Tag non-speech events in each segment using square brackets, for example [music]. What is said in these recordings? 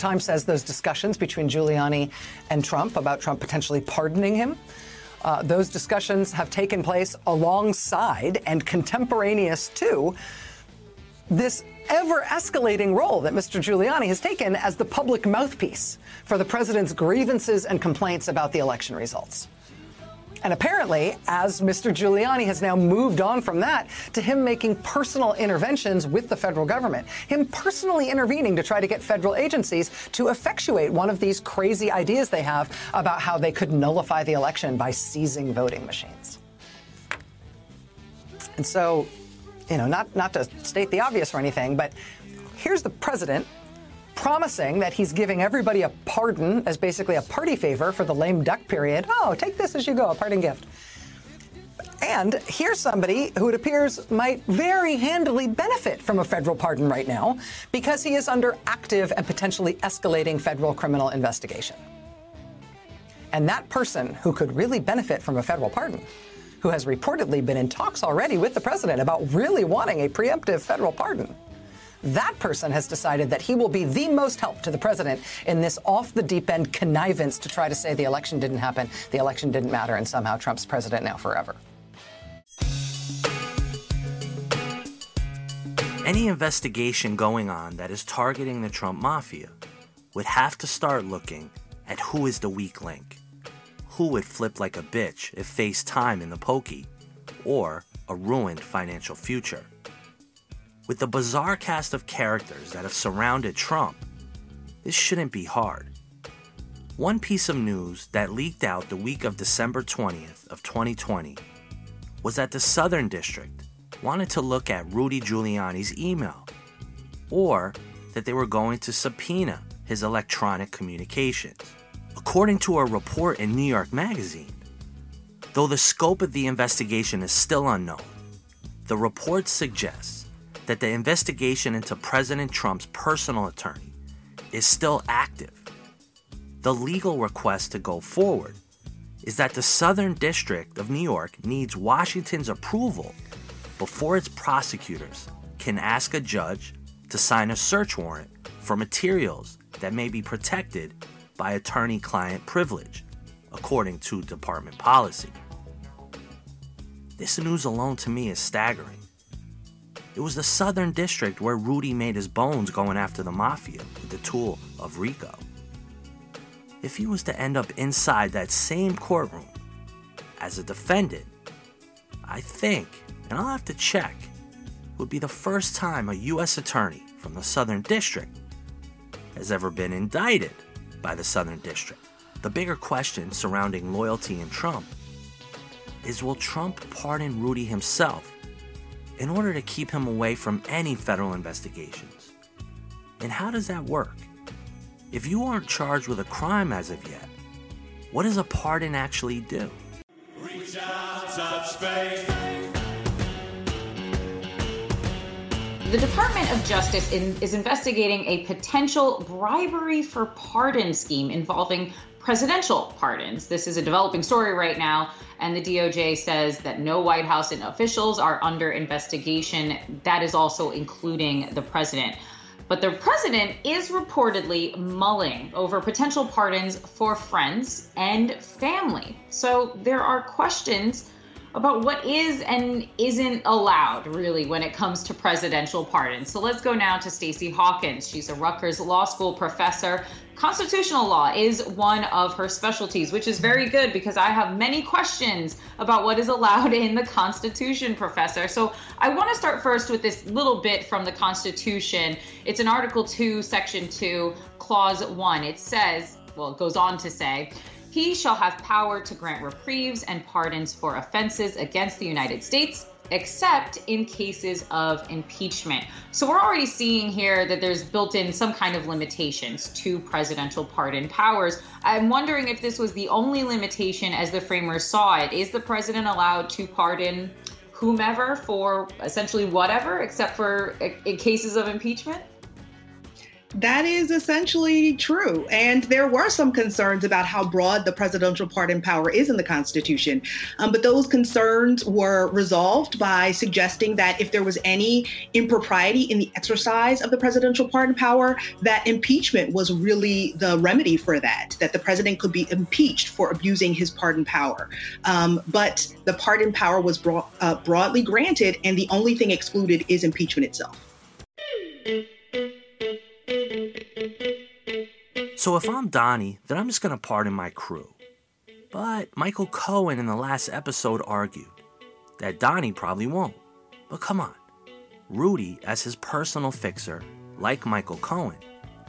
Times says those discussions between Giuliani and Trump about Trump potentially pardoning him. Uh, those discussions have taken place alongside and contemporaneous to this ever escalating role that Mr. Giuliani has taken as the public mouthpiece for the president's grievances and complaints about the election results. And apparently, as Mr. Giuliani has now moved on from that to him making personal interventions with the federal government, him personally intervening to try to get federal agencies to effectuate one of these crazy ideas they have about how they could nullify the election by seizing voting machines. And so, you know, not, not to state the obvious or anything, but here's the president promising that he's giving everybody a pardon as basically a party favor for the lame duck period. Oh, take this as you go, a parting gift. And here's somebody who it appears might very handily benefit from a federal pardon right now because he is under active and potentially escalating federal criminal investigation. And that person who could really benefit from a federal pardon, who has reportedly been in talks already with the president about really wanting a preemptive federal pardon, that person has decided that he will be the most help to the president in this off the deep end connivance to try to say the election didn't happen, the election didn't matter, and somehow Trump's president now forever. Any investigation going on that is targeting the Trump mafia would have to start looking at who is the weak link. Who would flip like a bitch if faced time in the pokey or a ruined financial future. With the bizarre cast of characters that have surrounded Trump, this shouldn't be hard. One piece of news that leaked out the week of December 20th of 2020 was that the Southern District wanted to look at Rudy Giuliani's email or that they were going to subpoena his electronic communications. According to a report in New York Magazine, though the scope of the investigation is still unknown, the report suggests that the investigation into President Trump's personal attorney is still active. The legal request to go forward is that the Southern District of New York needs Washington's approval before its prosecutors can ask a judge to sign a search warrant for materials that may be protected by attorney client privilege, according to department policy. This news alone to me is staggering. It was the Southern District where Rudy made his bones going after the mafia with the tool of RICO. If he was to end up inside that same courtroom as a defendant, I think, and I'll have to check, would be the first time a U.S. attorney from the Southern District has ever been indicted by the Southern District. The bigger question surrounding loyalty in Trump is will Trump pardon Rudy himself in order to keep him away from any federal investigations. And how does that work? If you aren't charged with a crime as of yet, what does a pardon actually do? The Department of Justice in, is investigating a potential bribery for pardon scheme involving presidential pardons. This is a developing story right now, and the DOJ says that no White House officials are under investigation. That is also including the president. But the president is reportedly mulling over potential pardons for friends and family. So there are questions about what is and isn't allowed really when it comes to presidential pardons. So let's go now to Stacy Hawkins. She's a Rutgers Law School professor Constitutional law is one of her specialties, which is very good because I have many questions about what is allowed in the Constitution, Professor. So I want to start first with this little bit from the Constitution. It's in Article 2, Section 2, Clause 1. It says, well, it goes on to say, he shall have power to grant reprieves and pardons for offenses against the United States except in cases of impeachment. So we're already seeing here that there's built in some kind of limitations to presidential pardon powers. I'm wondering if this was the only limitation as the framers saw it. Is the president allowed to pardon whomever for essentially whatever except for uh, in cases of impeachment? That is essentially true. And there were some concerns about how broad the presidential pardon power is in the Constitution. Um, but those concerns were resolved by suggesting that if there was any impropriety in the exercise of the presidential pardon power, that impeachment was really the remedy for that, that the president could be impeached for abusing his pardon power. Um, but the pardon power was uh, broadly granted, and the only thing excluded is impeachment itself. So if I'm Donnie, then I'm just going to pardon my crew. But Michael Cohen in the last episode argued that Donnie probably won't. But come on, Rudy, as his personal fixer, like Michael Cohen,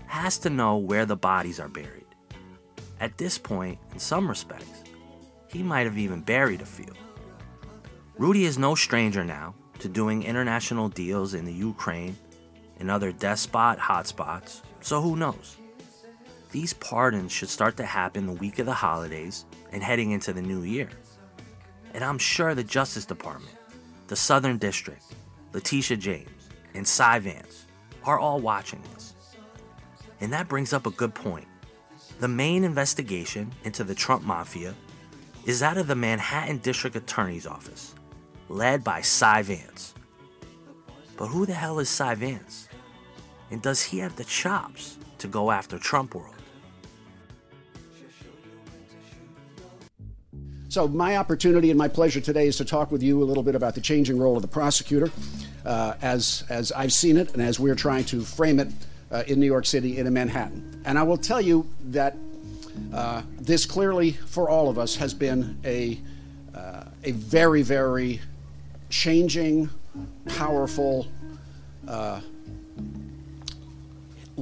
has to know where the bodies are buried. At this point, in some respects, he might have even buried a few. Rudy is no stranger now to doing international deals in the Ukraine and other despot hotspots, so who knows? These pardons should start to happen the week of the holidays and heading into the new year. And I'm sure the Justice Department, the Southern District, Letitia James, and Cy Vance are all watching this. And that brings up a good point. The main investigation into the Trump Mafia is out of the Manhattan District Attorney's Office, led by Cy Vance. But who the hell is Cy Vance? And does he have the chops to go after Trump World? So, my opportunity and my pleasure today is to talk with you a little bit about the changing role of the prosecutor uh, as, as I've seen it and as we're trying to frame it uh, in New York City and in Manhattan. And I will tell you that uh, this clearly, for all of us, has been a, uh, a very, very changing, powerful, uh,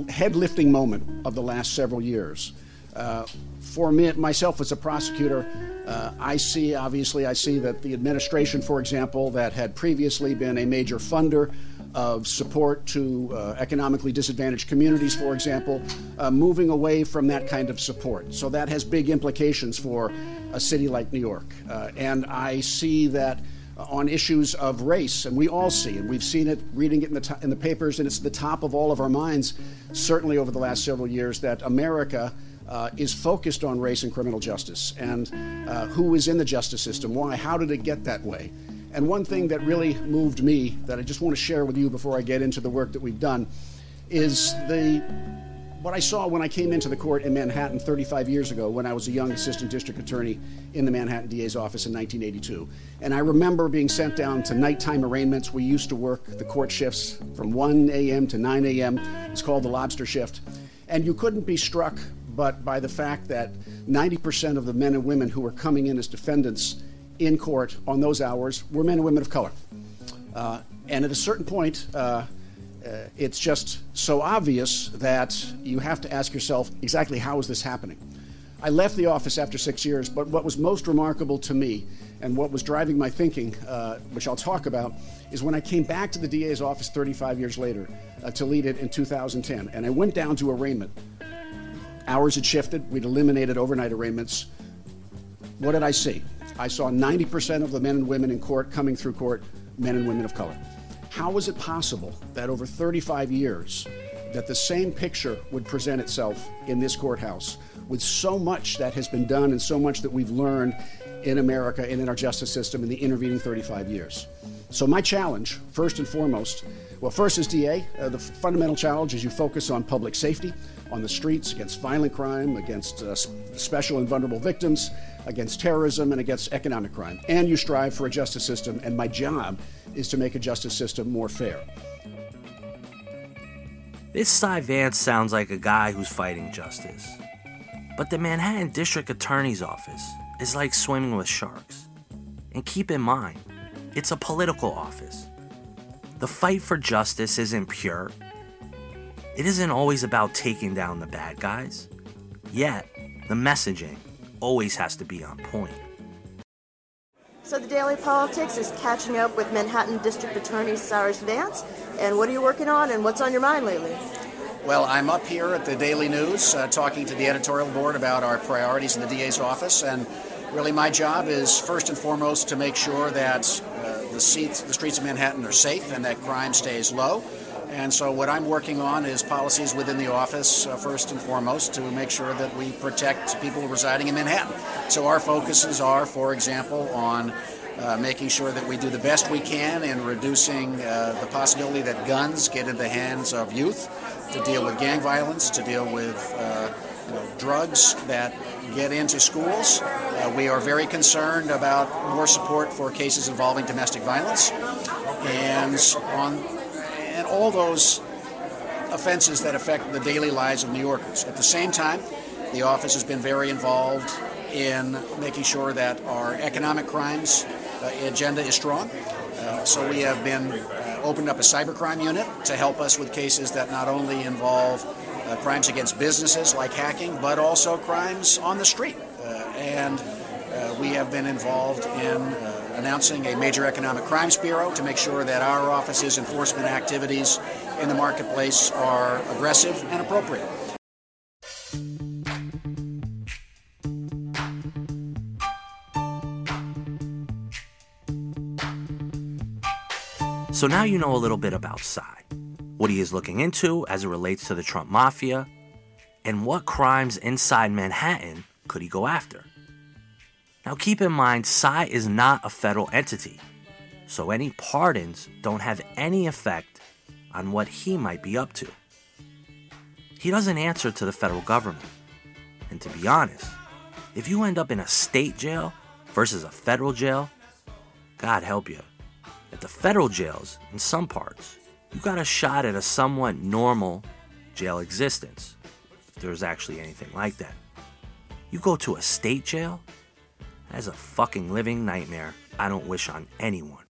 head lifting moment of the last several years. Uh, for me, myself as a prosecutor, uh, I see, obviously, I see that the administration, for example, that had previously been a major funder of support to uh, economically disadvantaged communities, for example, uh, moving away from that kind of support. So that has big implications for a city like New York. Uh, and I see that on issues of race, and we all see, and we've seen it, reading it in the, in the papers, and it's the top of all of our minds, certainly over the last several years, that America uh, is focused on race and criminal justice and uh, who is in the justice system, why, how did it get that way? And one thing that really moved me that I just want to share with you before I get into the work that we've done is the what I saw when I came into the court in Manhattan 35 years ago when I was a young assistant district attorney in the Manhattan DA's office in 1982. And I remember being sent down to nighttime arraignments. We used to work the court shifts from 1 a.m. to 9 a.m. It's called the lobster shift. And you couldn't be struck but by the fact that 90% of the men and women who were coming in as defendants in court on those hours were men and women of color. Uh, and at a certain point, uh, uh, it's just so obvious that you have to ask yourself exactly how is this happening? I left the office after six years, but what was most remarkable to me and what was driving my thinking, uh, which I'll talk about, is when I came back to the DA's office 35 years later uh, to lead it in 2010. And I went down to arraignment. Hours had shifted, we'd eliminated overnight arraignments. What did I see? I saw 90% of the men and women in court coming through court, men and women of color. How was it possible that over 35 years that the same picture would present itself in this courthouse with so much that has been done and so much that we've learned in America and in our justice system in the intervening 35 years? So, my challenge, first and foremost, well, first is DA, uh, the fundamental challenge is you focus on public safety on the streets against violent crime, against uh, special and vulnerable victims, against terrorism, and against economic crime. And you strive for a justice system, and my job is to make a justice system more fair. This Cy Vance sounds like a guy who's fighting justice. But the Manhattan District Attorney's Office is like swimming with sharks. And keep in mind, it's a political office. The fight for justice isn't pure. It isn't always about taking down the bad guys. Yet, the messaging always has to be on point. So the Daily Politics is catching up with Manhattan District Attorney Cyrus Vance. And what are you working on and what's on your mind lately? Well, I'm up here at the Daily News uh, talking to the editorial board about our priorities in the DA's office. And really, my job is first and foremost to make sure that uh, the, seats, the streets of Manhattan are safe and that crime stays low. And so, what I'm working on is policies within the office, uh, first and foremost, to make sure that we protect people residing in Manhattan. So, our focuses are, for example, on uh, making sure that we do the best we can in reducing uh, the possibility that guns get into the hands of youth, to deal with gang violence, to deal with uh, you know, drugs that get into schools. Uh, we are very concerned about more support for cases involving domestic violence, and on and all those offenses that affect the daily lives of New Yorkers. At the same time, the office has been very involved in making sure that our economic crimes uh, agenda is strong. Uh, so we have been uh, opened up a cybercrime unit to help us with cases that not only involve uh, crimes against businesses like hacking, but also crimes on the street. Uh, and uh, we have been involved in announcing a major economic crimes bureau to make sure that our office's enforcement activities in the marketplace are aggressive and appropriate. So now you know a little bit about Cy, what he is looking into as it relates to the Trump Mafia, and what crimes inside Manhattan could he go after. Now keep in mind, Cy is not a federal entity, so any pardons don't have any effect on what he might be up to. He doesn't answer to the federal government. And to be honest, if you end up in a state jail versus a federal jail, God help you. At the federal jails, in some parts, you got a shot at a somewhat normal jail existence, if there's actually anything like that. You go to a state jail, that's a fucking living nightmare I don't wish on anyone.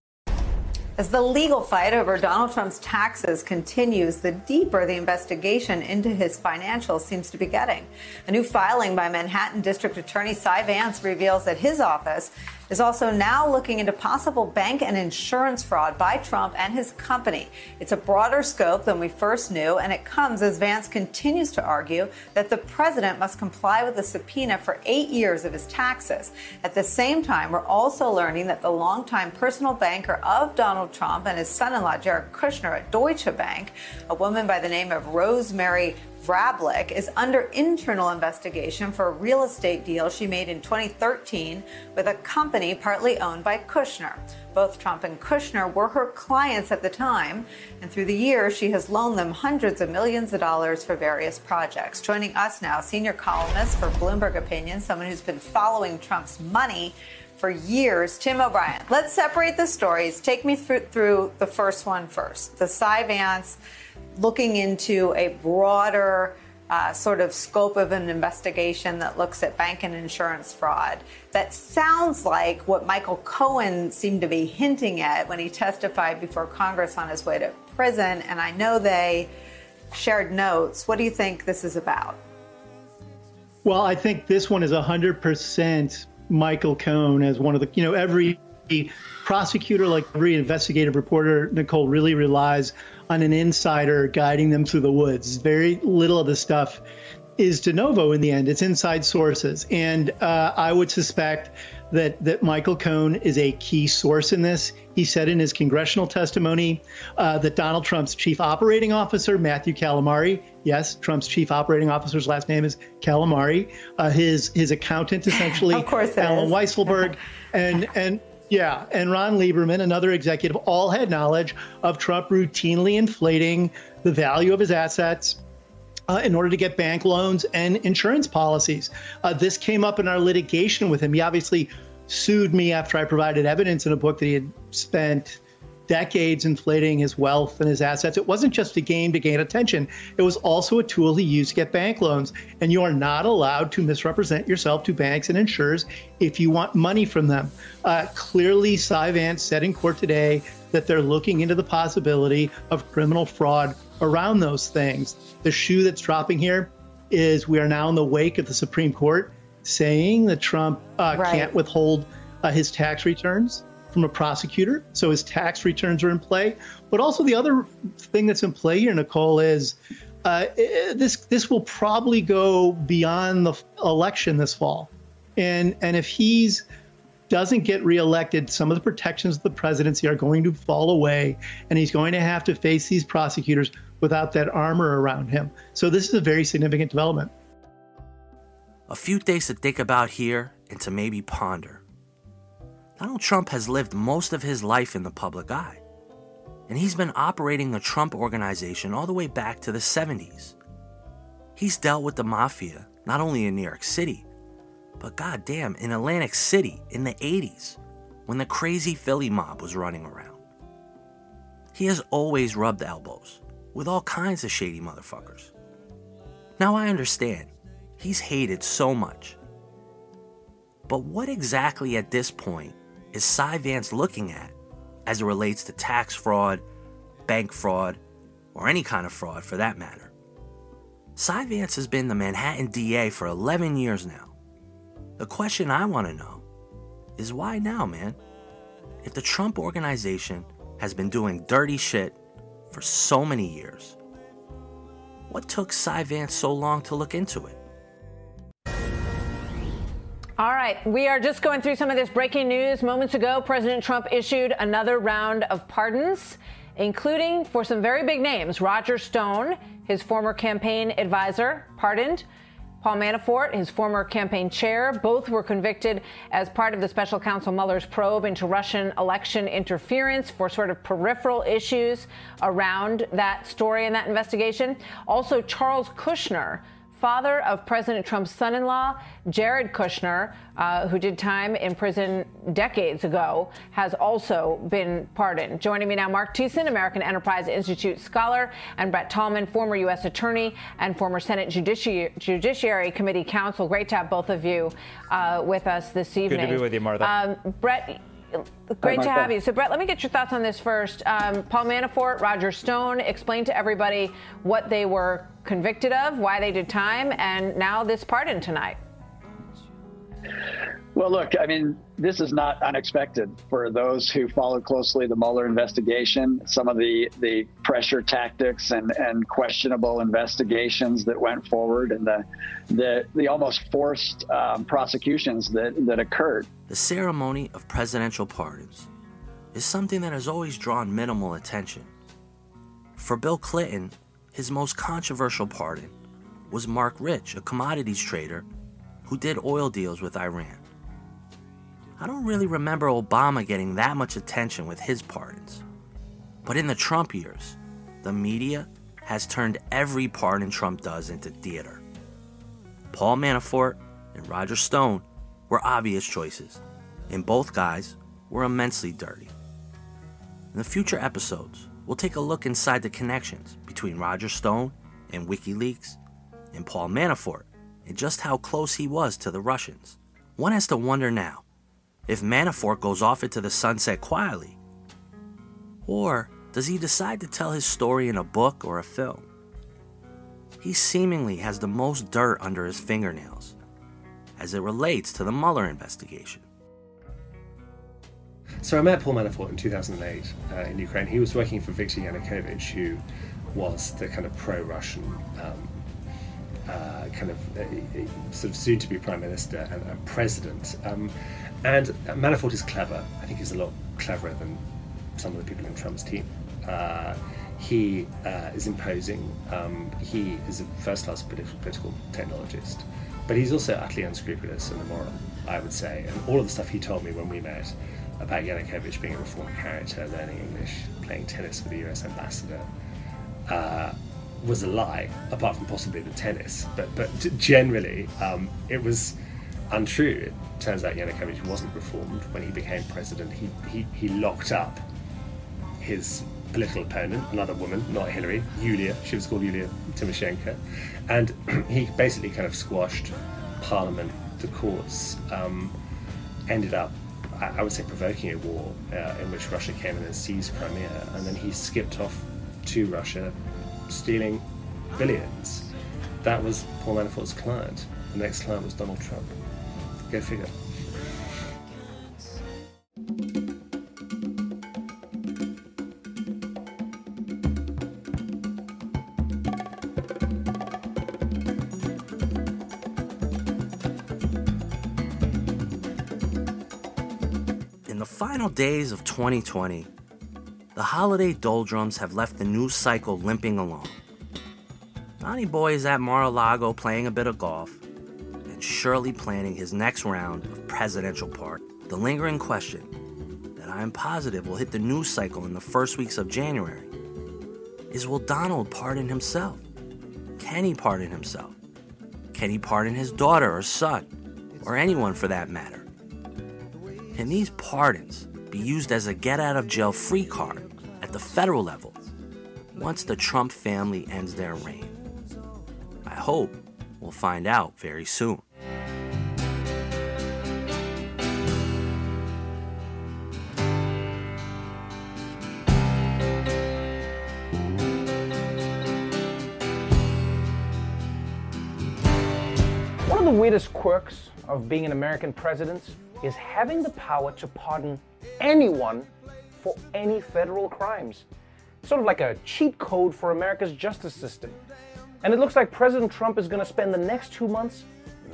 As the legal fight over Donald Trump's taxes continues, the deeper the investigation into his financials seems to be getting. A new filing by Manhattan District Attorney Cy Vance reveals that his office is also now looking into possible bank and insurance fraud by Trump and his company. It's a broader scope than we first knew, and it comes as Vance continues to argue that the president must comply with a subpoena for eight years of his taxes. At the same time, we're also learning that the longtime personal banker of Donald Trump and his son in law, Jared Kushner, at Deutsche Bank, a woman by the name of Rosemary Vrablic is under internal investigation for a real estate deal she made in 2013 with a company partly owned by Kushner. Both Trump and Kushner were her clients at the time, and through the years, she has loaned them hundreds of millions of dollars for various projects. Joining us now, senior columnist for Bloomberg Opinion, someone who's been following Trump's money for years, Tim O'Brien. Let's separate the stories. Take me through, through the first one first the Cy Vance looking into a broader uh, sort of scope of an investigation that looks at bank and insurance fraud. That sounds like what Michael Cohen seemed to be hinting at when he testified before Congress on his way to prison. And I know they shared notes. What do you think this is about? Well, I think this one is 100% Michael Cohen as one of the, you know, every prosecutor, like every investigative reporter, Nicolle really relies on an insider guiding them through the woods. Very little of the stuff is de novo in the end. It's inside sources. And uh, I would suspect that, that Michael Cohen is a key source in this. He said in his congressional testimony uh, that Donald Trump's chief operating officer, Matthew Calamari, yes, Trump's chief operating officer's last name is Calamari, uh, his his accountant essentially, [laughs] of course Allen. Weisselberg, [laughs] and and yeah, and Ron Lieberman, another executive, all had knowledge of Trump routinely inflating the value of his assets uh, in order to get bank loans and insurance policies. Uh, this came up in our litigation with him. He obviously sued me after I provided evidence in a book that he had spent decades inflating his wealth and his assets. It wasn't just a game to gain attention, it was also a tool he used to get bank loans. And you are not allowed to misrepresent yourself to banks and insurers if you want money from them. Uh, clearly, Cy Vance said in court today that they're looking into the possibility of criminal fraud around those things. The shoe that's dropping here is we are now in the wake of the Supreme Court saying that Trump uh, right. can't withhold uh, his tax returns from a prosecutor, so his tax returns are in play. But also the other thing that's in play here, Nicolle, is uh, this this will probably go beyond the election this fall, and and if he's doesn't get reelected, some of the protections of the presidency are going to fall away, and he's going to have to face these prosecutors without that armor around him. So this is a very significant development. A few things to think about here and to maybe ponder. Donald Trump has lived most of his life in the public eye, and he's been operating the Trump organization all the way back to the 70s. He's dealt with the mafia not only in New York City, but goddamn in Atlantic City in the 80s when the crazy Philly mob was running around. He has always rubbed elbows with all kinds of shady motherfuckers. Now I understand, he's hated so much. But what exactly at this point is Cy Vance looking at as it relates to tax fraud, bank fraud, or any kind of fraud for that matter? Cy Vance has been the Manhattan DA for 11 years now. The question I want to know is why now, man? If the Trump organization has been doing dirty shit for so many years, what took Cy Vance so long to look into it? All right, we are just going through some of this breaking news. Moments ago, President Trump issued another round of pardons, including for some very big names. Roger Stone, his former campaign advisor, pardoned. Paul Manafort, his former campaign chair, both were convicted as part of the special counsel Mueller's probe into Russian election interference for sort of peripheral issues around that story and that investigation. Also, Charles Kushner father of President Trump's son in law, Jared Kushner, uh, who did time in prison decades ago, has also been pardoned. Joining me now, Mark Thiessen, American Enterprise Institute scholar, and Brett Tolman, former U.S. Attorney and former Senate Judici- Judiciary Committee counsel. Great to have both of you uh, with us this evening. Good to be with you, Martha. Um, Brett, Great to have you. So, Brett, let me get your thoughts on this first. Um, Paul Manafort, Roger Stone, explain to everybody what they were convicted of, why they did time, and now this pardon tonight. Well, look, I mean, this is not unexpected for those who followed closely the Mueller investigation. Some of the, the pressure tactics and, and questionable investigations that went forward and the, the, the almost forced um, prosecutions that, that occurred. The ceremony of presidential pardons is something that has always drawn minimal attention. For Bill Clinton, his most controversial pardon was Marc Rich, a commodities trader who did oil deals with Iran. I don't really remember Obama getting that much attention with his pardons. But in the Trump years, the media has turned every pardon Trump does into theater. Paul Manafort and Roger Stone were obvious choices, and both guys were immensely dirty. In the future episodes, we'll take a look inside the connections between Roger Stone and WikiLeaks and Paul Manafort and just how close he was to the Russians. One has to wonder now if Manafort goes off into the sunset quietly? Or does he decide to tell his story in a book or a film? He seemingly has the most dirt under his fingernails as it relates to the Mueller investigation. So I met Paul Manafort in 2008 uh, in Ukraine. He was working for Viktor Yanukovych, who was the kind of pro-Russian um, uh, kind of uh, sort of soon to be prime minister and, and president. Um, and Manafort is clever. I think he's a lot cleverer than some of the people in Trump's team. Uh, he uh, is imposing. Um, he is a first-class political technologist, but he's also utterly unscrupulous and immoral. I would say, and all of the stuff he told me when we met about Yanukovych being a reformed character, learning English, playing tennis with the U.S. ambassador. Was a lie, apart from possibly the tennis. But but generally, um, it was untrue. It turns out Yanukovych wasn't reformed when he became president. He he, he locked up his political opponent, another woman, not Hillary, Yulia. She was called Yulia Tymoshenko, and [clears throat] he basically kind of squashed Parliament, the courts. Um, ended up I would say provoking a war uh, in which Russia came in and seized Crimea, and then he skipped off to Russia stealing billions. That was Paul Manafort's client. The next client was Donald Trump. Go figure. In the final days of 2020, the holiday doldrums have left the news cycle limping along. Donny Boy is at Mar-a-Lago playing a bit of golf and surely planning his next round of presidential park. The lingering question that I am positive will hit the news cycle in the first weeks of January is will Donald pardon himself? Can he pardon himself? Can he pardon his daughter or son, or anyone for that matter? Can these pardons be used as a get out of jail free card at the federal level once the Trump family ends their reign? I hope we'll find out very soon. One of the weirdest quirks of being an American president is having the power to pardon anyone for any federal crimes. Sort of like a cheat code for America's justice system. And it looks like President Trump is going to spend the next two months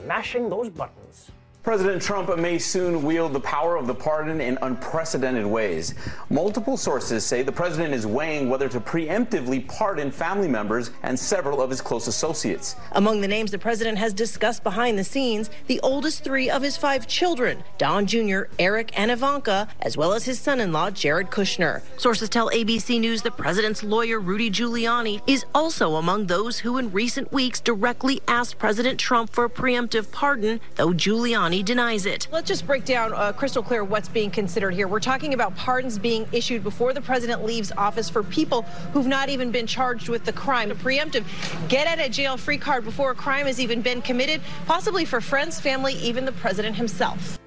mashing those buttons. President Trump may soon wield the power of the pardon in unprecedented ways. Multiple sources say the president is weighing whether to preemptively pardon family members and several of his close associates. Among the names the president has discussed behind the scenes, the oldest three of his five children, Don Jr., Eric, and Ivanka, as well as his son in law, Jared Kushner. Sources tell ABC News the president's lawyer, Rudy Giuliani, is also among those who in recent weeks directly asked President Trump for a preemptive pardon, though Giuliani denies it. Let's just break down uh, crystal clear what's being considered here. We're talking about pardons being issued before the president leaves office for people who've not even been charged with the crime. A preemptive get out of jail free card before a crime has even been committed, possibly for friends, family, even the president himself.